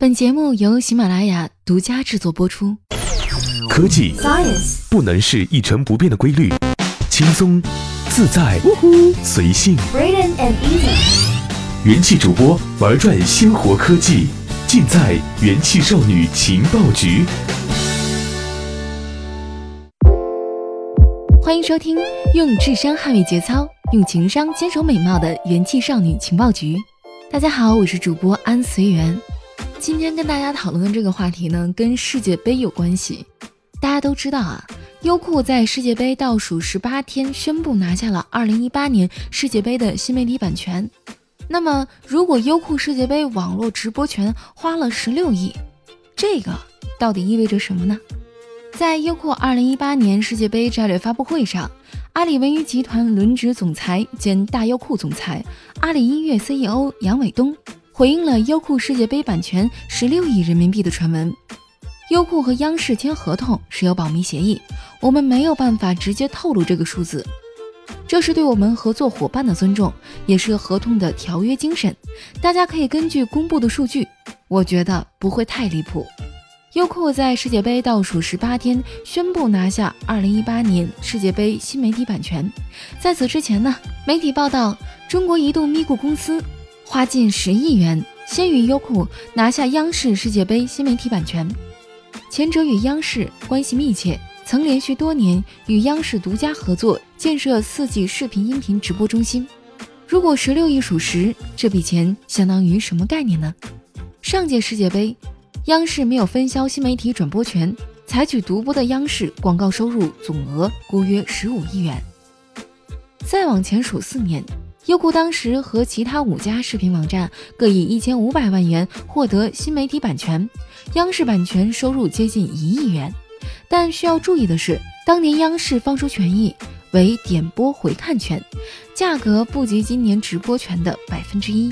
本节目由喜马拉雅独家制作播出。科技 Science 不能是一成不变的规律，轻松、自在、随性。Braden and Easy 元气主播玩转鲜活科技，尽在元气少女情报局。欢迎收听用智商捍卫节操，用情商坚守美貌的元气少女情报局。大家好，我是主播安随缘。今天跟大家讨论的这个话题呢，跟世界杯有关系。大家都知道啊，优酷在世界杯倒数十八天宣布拿下了2018年世界杯的新媒体版权。那么，如果优酷世界杯网络直播权花了十六亿，这个到底意味着什么呢？在优酷2018年世界杯战略发布会上，阿里文娱集团轮值总裁兼大优酷总裁、阿里音乐 CEO 杨伟东回应了优酷世界杯版权十六亿人民币的传闻。优酷和央视签合同是有保密协议，我们没有办法直接透露这个数字，这是对我们合作伙伴的尊重，也是合同的条约精神。大家可以根据公布的数据，我觉得不会太离谱。优酷在世界杯倒数十八天宣布拿下2018年世界杯新媒体版权。在此之前呢，媒体报道，中国移动咪咕公司花近十亿元，先于优酷拿下央视世界杯新媒体版权。前者与央视关系密切，曾连续多年与央视独家合作建设 4G 视频音频直播中心。如果十六亿属实，这笔钱相当于什么概念呢？上届世界杯，央视没有分销新媒体转播权，采取独播的央视广告收入总额估约十五亿元。再往前数四年，优酷当时和其他五家视频网站各以一千五百万元获得新媒体版权，央视版权收入接近一亿元。但需要注意的是，当年央视放出权益为点播回看权，价格不及今年直播权的百分之一。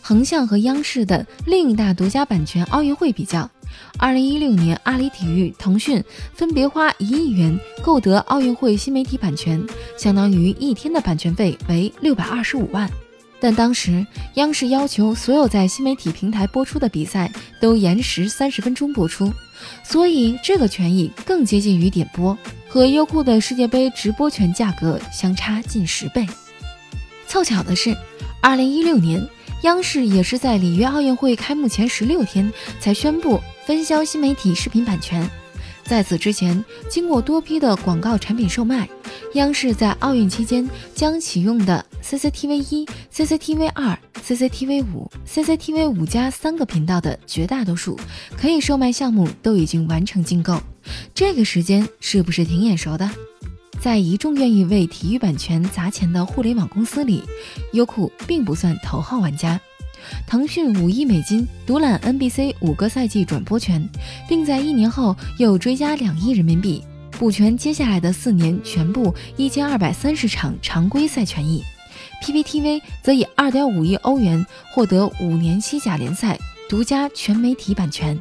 横向和央视的另一大独家版权奥运会比较，二零一六年阿里体育、腾讯分别花一亿元购得奥运会新媒体版权，相当于一天的版权费为六百二十五万。但当时央视要求所有在新媒体平台播出的比赛都延时三十分钟播出，所以这个权益更接近于点播，和优酷的世界杯直播权价格相差近十倍。凑巧的是，二零一六年。央视也是在里约奥运会开幕前十六天才宣布分销新媒体视频版权。在此之前，经过多批的广告产品售卖，央视在奥运期间将启用的 CCTV 一、CCTV 二、CCTV 五、CCTV 五加三个频道的绝大多数可以售卖项目都已经完成竞购。这个时间是不是挺眼熟的？在一众愿意为体育版权砸钱的互联网公司里，优酷并不算头号玩家。腾讯五亿美金独揽 NBC 五个赛季转播权，并在一年后又追加两亿人民币补全接下来的四年全部一千二百三十场常规赛权益。PPTV 则以二点五亿欧元获得五年西甲联赛独家全媒体版权。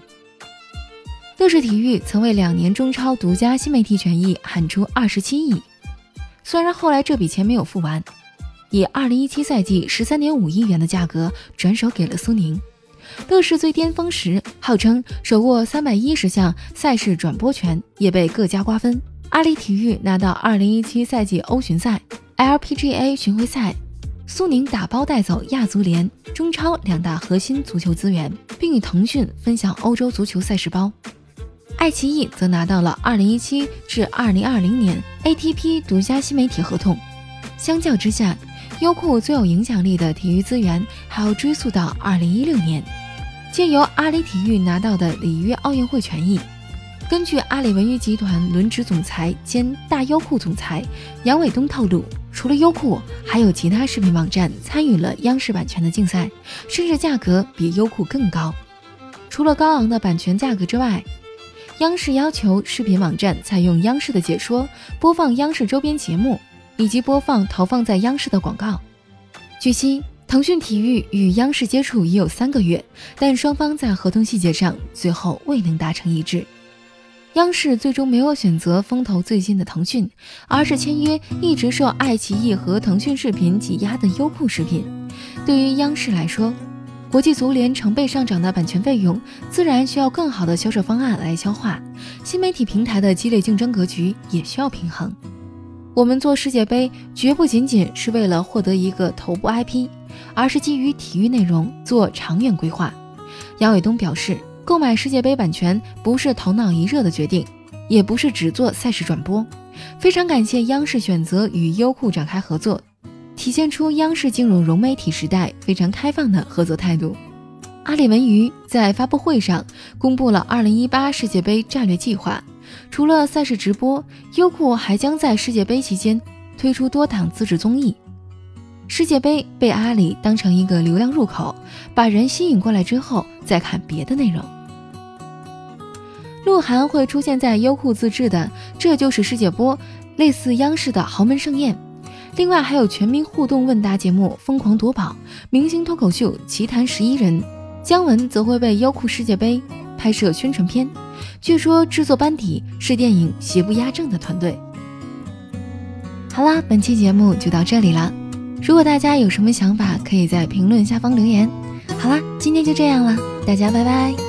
乐视体育曾为两年中超独家新媒体权益喊出二十七亿，虽然后来这笔钱没有付完，以二零一七赛季十三点五亿元的价格转手给了苏宁。乐视最巅峰时号称手握三百一十项赛事转播权，也被各家瓜分。阿里体育拿到二零一七赛季欧巡赛、LPGA 巡回赛，苏宁打包带走亚足联、中超两大核心足球资源，并与腾讯分享欧洲足球赛事包。爱奇艺则拿到了2017至2020年 ATP 独家新媒体合同。相较之下，优酷最有影响力的体育资源还要追溯到2016年，借由阿里体育拿到的里约奥运会权益。根据阿里文娱集团轮值总裁兼大优酷总裁杨伟东透露，除了优酷，还有其他视频网站参与了央视版权的竞赛，甚至价格比优酷更高。除了高昂的版权价格之外，央视要求视频网站采用央视的解说，播放央视周边节目，以及播放投放在央视的广告。据悉，腾讯体育与央视接触已有三个月，但双方在合同细节上最后未能达成一致。央视最终没有选择风头最近的腾讯，而是签约一直受爱奇艺和腾讯视频挤压的优酷视频。对于央视来说，国际足联成倍上涨的版权费用，自然需要更好的销售方案来消化。新媒体平台的激烈竞争格局也需要平衡。我们做世界杯，绝不仅仅是为了获得一个头部 IP，而是基于体育内容做长远规划。杨伟东表示，购买世界杯版权不是头脑一热的决定，也不是只做赛事转播。非常感谢央视选择与优酷展开合作。体现出央视进入融媒体时代非常开放的合作态度。阿里文娱在发布会上公布了2018世界杯战略计划，除了赛事直播，优酷还将在世界杯期间推出多档自制综艺。世界杯被阿里当成一个流量入口，把人吸引过来之后再看别的内容。鹿晗会出现在优酷自制的《这就是世界波》，类似央视的豪门盛宴。另外还有全民互动问答节目《疯狂夺宝》，明星脱口秀《奇谈十一人》，姜文则会为优酷世界杯拍摄宣传片，据说制作班底是电影《邪不压正》的团队。好啦，本期节目就到这里了。如果大家有什么想法，可以在评论下方留言。好啦，今天就这样了，大家拜拜。